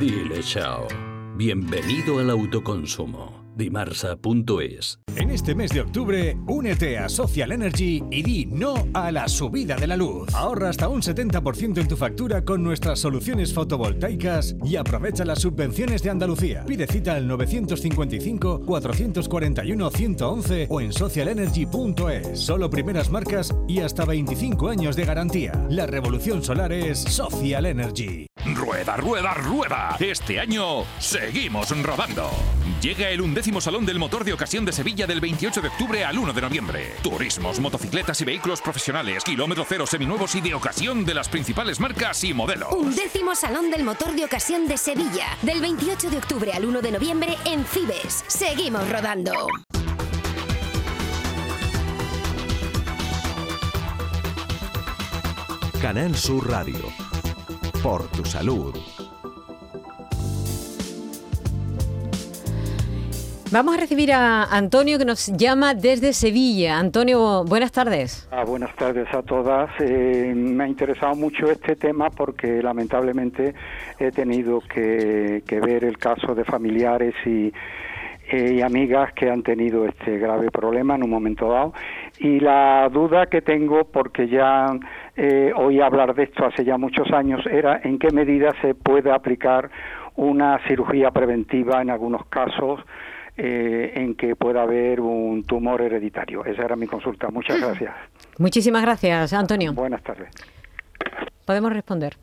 Dile chao. Bienvenido al autoconsumo. dimarsa.es. En este mes de octubre, únete a Social Energy y di no a la subida de la luz. Ahorra hasta un 70% en tu factura con nuestras soluciones fotovoltaicas y aprovecha las subvenciones de Andalucía. Pide cita al 955 441 111 o en socialenergy.es. Solo primeras marcas y hasta 25 años de garantía. La revolución solar es Social Energy. Rueda, rueda, rueda. Este año seguimos rodando. Llega el undécimo Salón del Motor de Ocasión de Sevilla del 28 de octubre al 1 de noviembre. Turismos, motocicletas y vehículos profesionales, kilómetro cero seminuevos y de ocasión de las principales marcas y modelos. Undécimo Salón del Motor de Ocasión de Sevilla del 28 de octubre al 1 de noviembre en Cibes. Seguimos rodando. Canal Sur Radio. Por tu salud. Vamos a recibir a Antonio que nos llama desde Sevilla. Antonio, buenas tardes. Ah, buenas tardes a todas. Eh, me ha interesado mucho este tema porque lamentablemente he tenido que, ver el caso de familiares y, eh, y amigas que han tenido este grave problema en un momento dado. Y la duda que tengo, porque ya eh, oí hablar de esto hace ya muchos años, era en qué medida se puede aplicar una cirugía preventiva en algunos casos eh, en que pueda haber un tumor hereditario. Esa era mi consulta. Muchas gracias. Muchísimas gracias, Antonio. Buenas tardes. Podemos responder.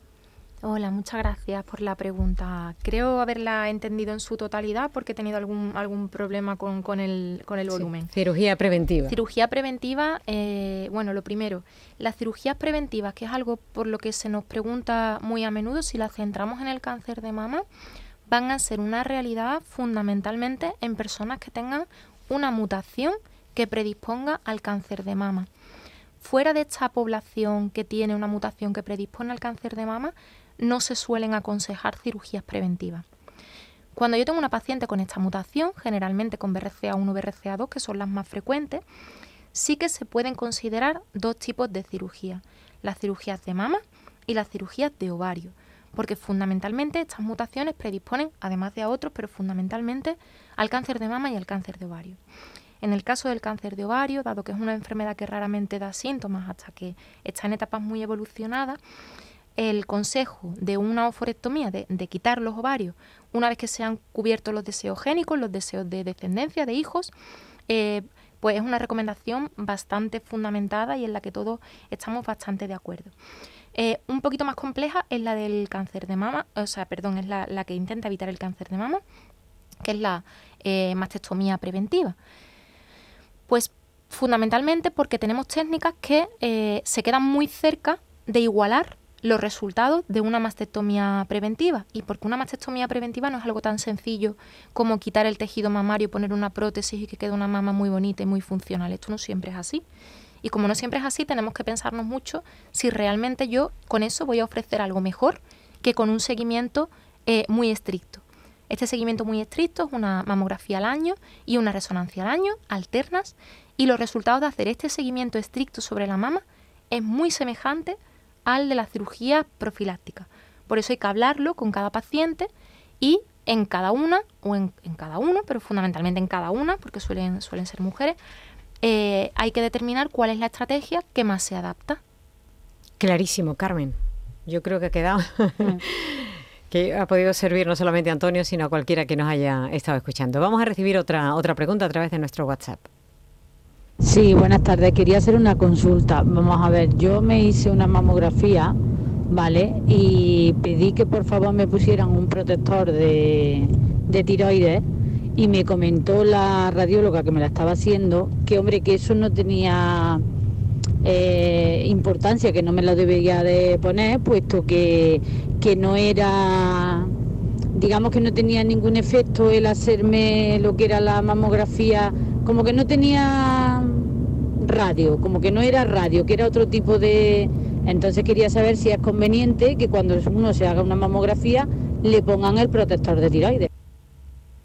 Hola, muchas gracias por la pregunta. Creo haberla entendido en su totalidad porque he tenido algún, algún problema con, con, el, con el volumen. Cirugía preventiva. Cirugía preventiva, eh, bueno, lo primero, las cirugías preventivas, que es algo por lo que se nos pregunta muy a menudo si las centramos en el cáncer de mama, van a ser una realidad fundamentalmente en personas que tengan una mutación que predisponga al cáncer de mama. Fuera de esta población que tiene una mutación que predispone al cáncer de mama, no se suelen aconsejar cirugías preventivas. Cuando yo tengo una paciente con esta mutación, generalmente con BRCA1 o BRCA2, que son las más frecuentes, sí que se pueden considerar dos tipos de cirugía, las cirugías de mama y las cirugías de ovario porque fundamentalmente estas mutaciones predisponen, además de a otros, pero fundamentalmente al cáncer de mama y al cáncer de ovario. En el caso del cáncer de ovario, dado que es una enfermedad que raramente da síntomas hasta que está en etapas muy evolucionadas, el consejo de una oforectomía, de, quitar los ovarios, una vez que se han cubierto los deseos génicos, los deseos de descendencia, de hijos, eh, pues es una recomendación bastante fundamentada y en la que todos estamos bastante de acuerdo. Eh, un poquito más compleja es la del cáncer de mama, o sea, perdón, es la, que intenta evitar el cáncer de mama, que es la eh, mastectomía preventiva. Pues fundamentalmente porque tenemos técnicas que se quedan muy cerca de igualar los resultados de una mastectomía preventiva y porque una mastectomía preventiva no es algo tan sencillo como quitar el tejido mamario, poner una prótesis y que quede una mama muy bonita y muy funcional. Esto no siempre es así. Y como no siempre es así, tenemos que pensarnos mucho si realmente yo con eso voy a ofrecer algo mejor que con un seguimiento eh, muy estricto. Este seguimiento muy estricto es una mamografía al año y una resonancia al año, alternas, y los resultados de hacer este seguimiento estricto sobre la mama es muy semejante al de la cirugía profiláctica. Por eso hay que hablarlo con cada paciente y en cada una, o en, en cada uno, pero fundamentalmente en cada una, porque suelen, suelen ser mujeres, eh, hay que determinar cuál es la estrategia que más se adapta. Clarísimo, Carmen. Yo creo que ha quedado. Mm. que ha podido servir no solamente a Antonio, sino a cualquiera que nos haya estado escuchando. Vamos a recibir otra, otra pregunta a través de nuestro WhatsApp. Sí, buenas tardes. Quería hacer una consulta. Vamos a ver, yo me hice una mamografía, ¿vale? Y pedí que por favor me pusieran un protector de, de tiroides y me comentó la radióloga que me la estaba haciendo que hombre que eso no tenía eh, importancia, que no me lo debería de poner, puesto que, que no era, digamos que no tenía ningún efecto el hacerme lo que era la mamografía, como que no tenía radio, como que no era radio, que era otro tipo de... Entonces quería saber si es conveniente que cuando uno se haga una mamografía le pongan el protector de tiroides.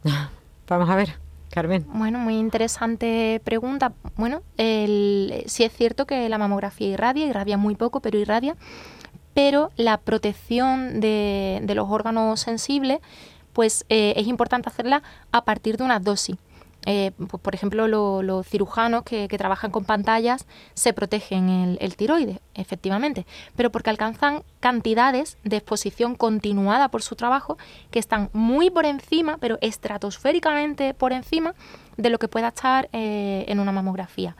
Vamos a ver. Carmen. Bueno, muy interesante pregunta. Bueno, el, sí es cierto que la mamografía irradia, irradia muy poco, pero irradia, pero la protección de, los órganos sensibles, pues eh, es importante hacerla a partir de una dosis. Eh, pues, por ejemplo, los cirujanos que, trabajan con pantallas se protegen el, el, tiroides, efectivamente, pero porque alcanzan cantidades de exposición continuada por su trabajo que están muy por encima, pero estratosféricamente por encima de lo que pueda estar eh, en una mamografía.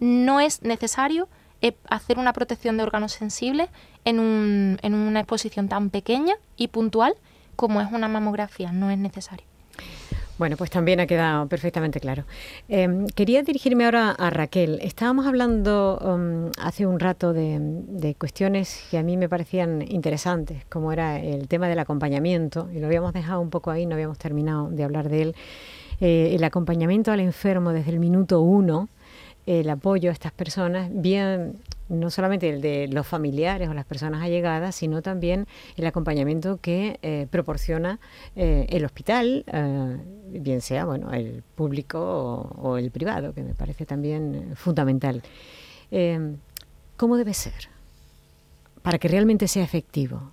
No es necesario eh, hacer una protección de órganos sensibles en, un, en una exposición tan pequeña y puntual como es una mamografía, no es necesario. Bueno, pues también ha quedado perfectamente claro. Em, quería dirigirme ahora a Raquel. Estábamos hablando um, hace un rato de, cuestiones que a mí me parecían interesantes, como era el tema del acompañamiento, y lo habíamos dejado un poco ahí, no habíamos terminado de hablar de él. Eh, el acompañamiento al enfermo desde el minuto uno, el apoyo a estas personas, bien no solamente el de los familiares o las personas allegadas, sino también el acompañamiento que eh, proporciona eh, el hospital, eh, bien sea bueno el público o, el privado, que me parece también fundamental. ¿Cómo debe ser para que realmente sea efectivo?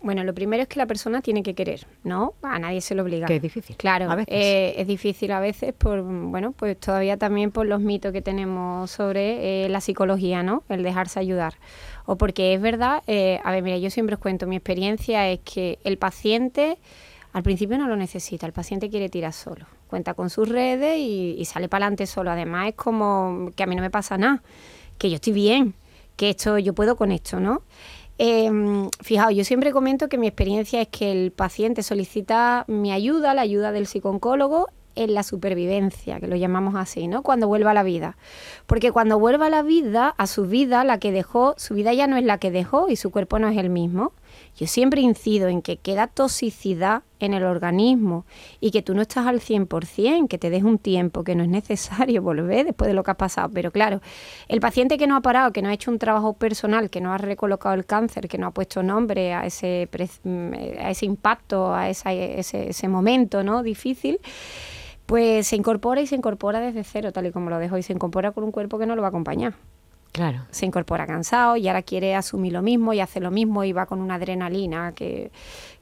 Bueno, lo primero es que la persona tiene que querer, ¿no? A nadie se lo obliga. Que es difícil. Claro, eh, es difícil a veces por, bueno, pues todavía también por los mitos que tenemos sobre eh, la psicología, ¿no? El dejarse ayudar. O porque es verdad, eh, a ver, mira, yo siempre os cuento, mi experiencia es que el paciente al principio no lo necesita, el paciente quiere tirar solo. Cuenta con sus redes y, y sale para adelante solo. Además es como que a mí no me pasa nada, que yo estoy bien, que esto, yo puedo con esto, ¿no? Eh, fijaos, yo siempre comento que mi experiencia es que el paciente solicita mi ayuda, la ayuda del psicooncólogo en la supervivencia, que lo llamamos así, ¿no? Cuando vuelva a la vida. Porque cuando vuelva a la vida, a su vida, la que dejó, su vida ya no es la que dejó y su cuerpo no es el mismo. Yo siempre incido en que queda toxicidad en el organismo y que tú no estás al 100%, que te des un tiempo, que no es necesario volver después de lo que ha pasado. Pero claro, el paciente que no ha parado, que no ha hecho un trabajo personal, que no ha recolocado el cáncer, que no ha puesto nombre a ese, mm, a ese impacto, a ese, ese momento ¿no? difícil, pues se incorpora y se incorpora desde cero, tal y como lo dejo, y se incorpora con un cuerpo que no lo va a acompañar. Claro. Se incorpora cansado y ahora quiere asumir lo mismo y hace lo mismo y va con una adrenalina que,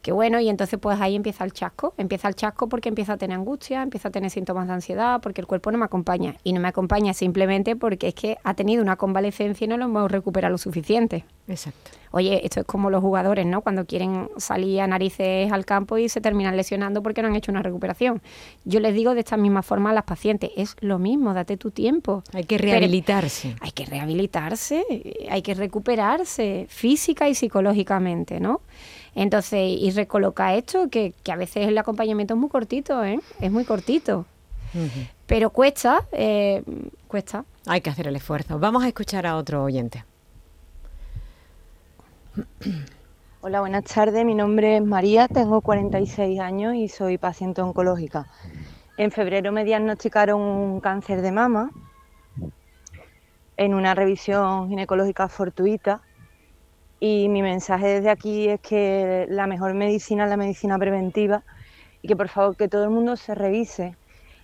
que bueno, y entonces pues ahí empieza el chasco. Empieza el chasco porque empieza a tener angustia, empieza a tener síntomas de ansiedad, porque el cuerpo no me acompaña. Y no me acompaña simplemente porque es que ha tenido una convalecencia y no lo hemos recuperado lo suficiente. Exacto. Oye, esto es como los jugadores, ¿no? Cuando quieren salir a narices al campo y se terminan lesionando porque no han hecho una recuperación. Yo les digo de esta misma forma a las pacientes, es lo mismo, date tu tiempo. Hay que rehabilitarse. hay que rehabilitarse, hay que recuperarse física y psicológicamente, ¿no? Entonces, y recolocar esto, que, que a veces el acompañamiento es muy cortito, ¿eh? Es muy cortito. Pero cuesta, eh, cuesta. Hay que hacer el esfuerzo. Vamos a escuchar a otro oyente. Hola, buenas tardes. Mi nombre es María, tengo 46 años y soy paciente oncológica. En febrero me diagnosticaron un cáncer de mama en una revisión ginecológica fortuita y mi mensaje desde aquí es que la mejor medicina es la medicina preventiva y que por favor que todo el mundo se revise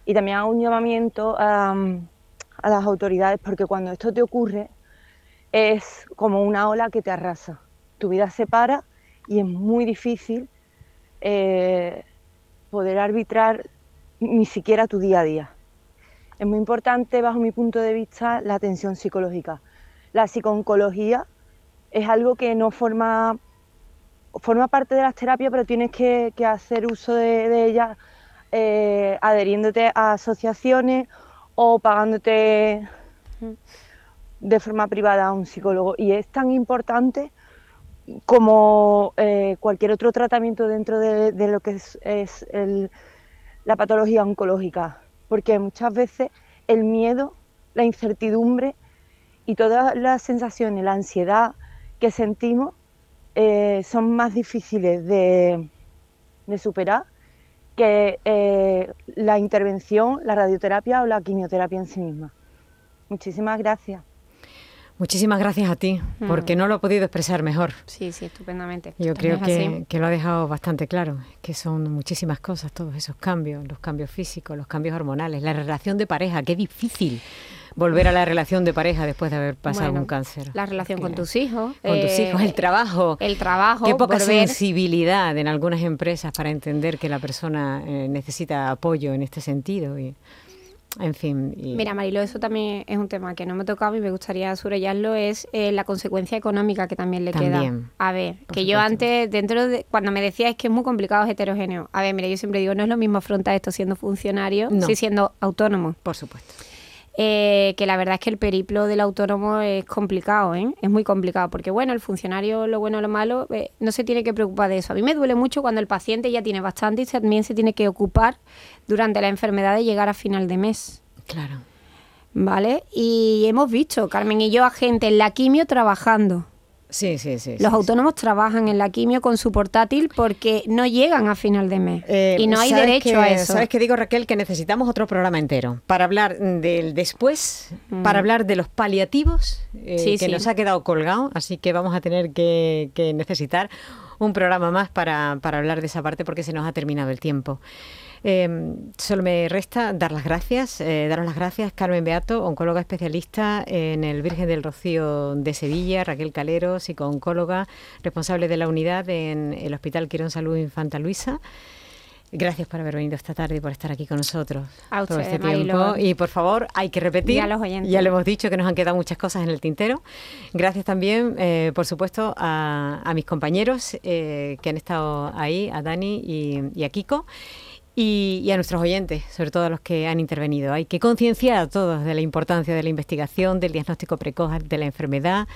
y también hago un llamamiento a, las autoridades porque cuando esto te ocurre es como una ola que te arrasa tu vida se para y es muy difícil eh, poder arbitrar ni siquiera tu día a día. Es muy importante, bajo mi punto de vista, la atención psicológica. La psicooncología es algo que no forma, forma parte de las terapias, pero tienes que, hacer uso de, ella eh, adheriéndote a asociaciones o pagándote de forma privada a un psicólogo. Y es tan importante como eh, cualquier otro tratamiento dentro de, lo que es, la patología oncológica, porque muchas veces el miedo, la incertidumbre y todas las sensaciones, la ansiedad que sentimos eh, son más difíciles de, superar que eh, la intervención, la radioterapia o la quimioterapia en sí misma. Muchísimas gracias. Muchísimas gracias a ti, mm. porque no lo he podido expresar mejor. Sí, sí, estupendamente. Yo creo que, lo ha dejado bastante claro, que son muchísimas cosas, todos esos cambios, los cambios físicos, los cambios hormonales, la relación de pareja, qué difícil volver a la relación de pareja después de haber pasado un cáncer. La relación con tus hijos. Con tus hijos, el trabajo. El trabajo. Qué poca sensibilidad en algunas empresas para entender que la persona necesita apoyo en este sentido. Y, en fin. Mira, Marilo, eso también es un tema que no me ha tocado y me gustaría subrayarlo, es eh, la consecuencia económica que también le queda. A ver, que yo antes, dentro de, cuando me decías que es muy complicado, es heterogéneo. A ver, mira, yo siempre digo, no es lo mismo afrontar esto siendo funcionario, no. si siendo autónomo. Por supuesto. Eh, que la verdad es que el periplo del autónomo es complicado, ¿eh? es muy complicado, porque bueno, el funcionario, lo bueno o lo malo, eh, no se tiene que preocupar de eso. A mí me duele mucho cuando el paciente ya tiene bastante y también se tiene que ocupar durante la enfermedad de llegar a final de mes. Claro. ¿Vale? Y hemos visto, Carmen y yo, a gente en la quimio trabajando Sí, sí, sí. Los autónomos trabajan en la quimio con su portátil porque no llegan a final de mes eh, y no hay derecho a eso. ¿Sabes qué digo, Raquel? Que necesitamos otro programa entero para hablar del después, mm. para hablar de los paliativos, eh, que nos ha quedado colgado, así que vamos a tener que, que necesitar un programa más para, para hablar de esa parte porque se nos ha terminado el tiempo. Eh, solo me resta dar las gracias, eh, daros las gracias, Carmen Beato, oncóloga especialista en el Virgen del Rocío de Sevilla, Raquel Calero, psico-oncóloga, responsable de la unidad en el Hospital Quirón Salud Infanta Luisa. Gracias por haber venido esta tarde y por estar aquí con nosotros a todo este tiempo. Y por favor, hay que repetir. Ya, los ya lo hemos dicho que nos han quedado muchas cosas en el tintero. Gracias también, eh, por supuesto, a, mis compañeros eh, que han estado ahí, a Dani y, y a Kiko y, a nuestros oyentes, sobre todo a los que han intervenido. Hay que concienciar a todos de la importancia de la investigación, del diagnóstico precoz de la enfermedad.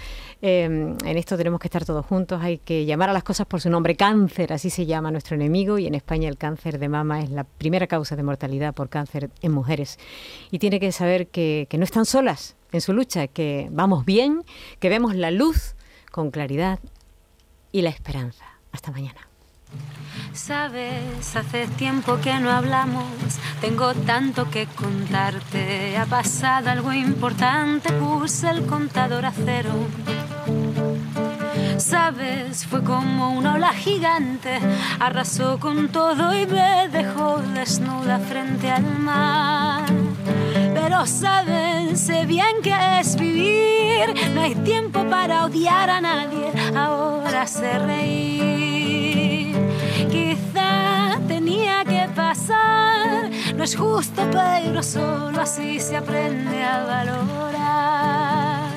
Em, en esto tenemos que estar todos juntos. Hay que llamar a las cosas por su nombre. Cáncer, así se llama nuestro enemigo. Y en España el cáncer de mama es la primera causa de mortalidad por cáncer en mujeres. Y tiene que saber que no están solas en su lucha, que vamos bien, que vemos la luz con claridad y la esperanza. Hasta mañana. Sabes, hace tiempo que no hablamos, tengo tanto que contarte. Ha pasado algo importante, puse el contador a cero. Sabes, fue como una ola gigante, arrasó con todo y me dejó desnuda frente al mar. Pero sabes, sé bien que es vivir, no hay tiempo para odiar a nadie, ahora sé reír. Quizá tenía que pasar, no es justo, pero solo así se aprende a valorar.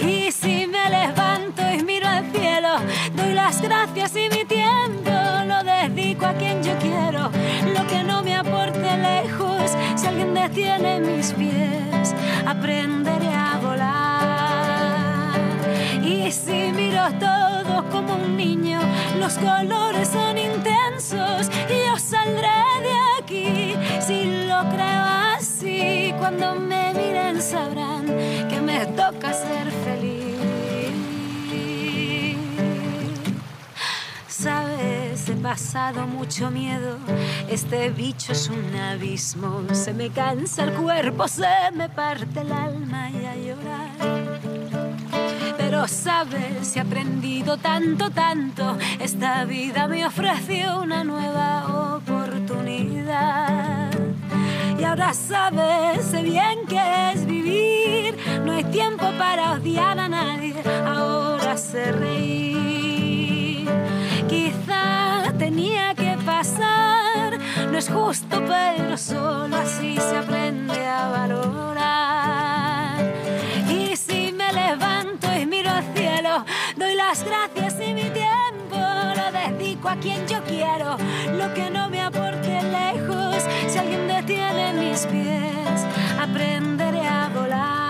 Y si me levanto y miro al cielo, doy las gracias y mi tiempo lo dedico a quien yo quiero. Lo que no me aporte lejos, si alguien detiene mis pies, aprenderé a volar. Y si miro todo como un niño, los colores son intensos y yo saldré de aquí si lo creo así. Cuando me miren sabrán que me toca ser feliz. Sabes, he pasado mucho miedo, este bicho es un abismo, se me cansa el cuerpo, se me parte el alma y a llorar sabes, he aprendido tanto, tanto. Esta vida me ofreció una nueva oportunidad. Y ahora sabes, sé bien que es vivir. No hay tiempo para odiar a nadie, ahora sé reír. Quizá tenía que pasar, no es justo, pero solo así se aprende a valorar. Doy las gracias y mi tiempo lo dedico a quien yo quiero, lo que no me aporte lejos, si alguien detiene mis pies, aprenderé a volar.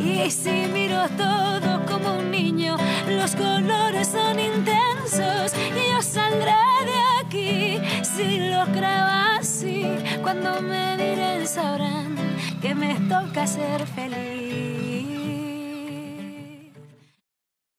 Y si miro todo como un niño, los colores son intensos y yo saldré de aquí si lo creo así. Cuando me miren sabrán que me toca ser feliz.